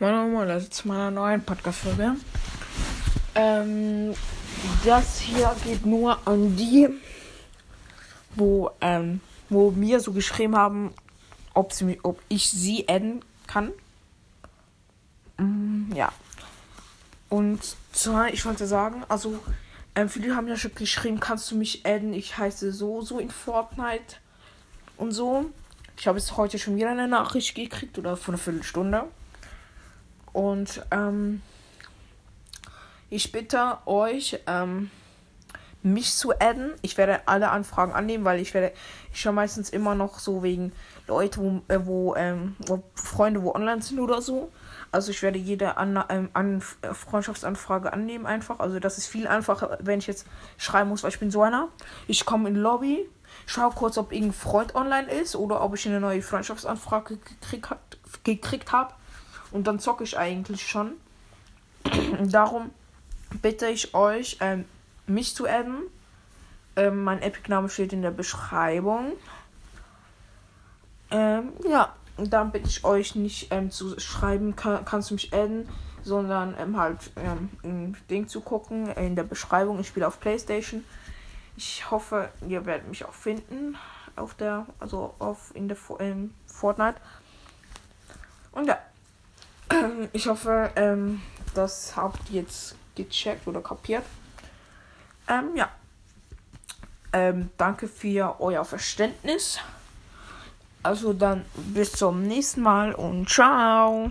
Moin Moin, das ist zu meiner neuen Podcast-Folge. Ähm, das hier geht nur an die, wo, ähm, wo mir so geschrieben haben, ob, sie, ob ich sie adden kann. Mm, ja. Und zwar, ich wollte sagen, also, ähm, viele haben ja schon geschrieben, kannst du mich adden? Ich heiße so, so in Fortnite und so. Ich habe jetzt heute schon wieder eine Nachricht gekriegt oder vor einer Viertelstunde. Und ähm, ich bitte euch, ähm, mich zu adden. Ich werde alle Anfragen annehmen, weil ich werde, ich schaue meistens immer noch so wegen Leute, wo, äh, wo, ähm, wo Freunde, wo online sind oder so. Also ich werde jede an, ähm, an Freundschaftsanfrage annehmen einfach. Also das ist viel einfacher, wenn ich jetzt schreiben muss, weil ich bin so einer. Ich komme in Lobby, schaue kurz, ob irgendein Freund online ist oder ob ich eine neue Freundschaftsanfrage gekriegt, gekriegt habe. Und dann zocke ich eigentlich schon. Darum bitte ich euch, ähm, mich zu adden. Ähm, mein Epic-Name steht in der Beschreibung. Ähm, ja, dann bitte ich euch nicht ähm, zu schreiben, kann, kannst du mich adden, sondern ähm, halt ähm, ein Ding zu gucken in der Beschreibung. Ich spiele auf Playstation. Ich hoffe, ihr werdet mich auch finden auf der, also auf in der in Fortnite. Und ja, ich hoffe, ähm, das habt ihr jetzt gecheckt oder kapiert. Ähm, ja. Ähm, danke für euer Verständnis. Also dann bis zum nächsten Mal und ciao.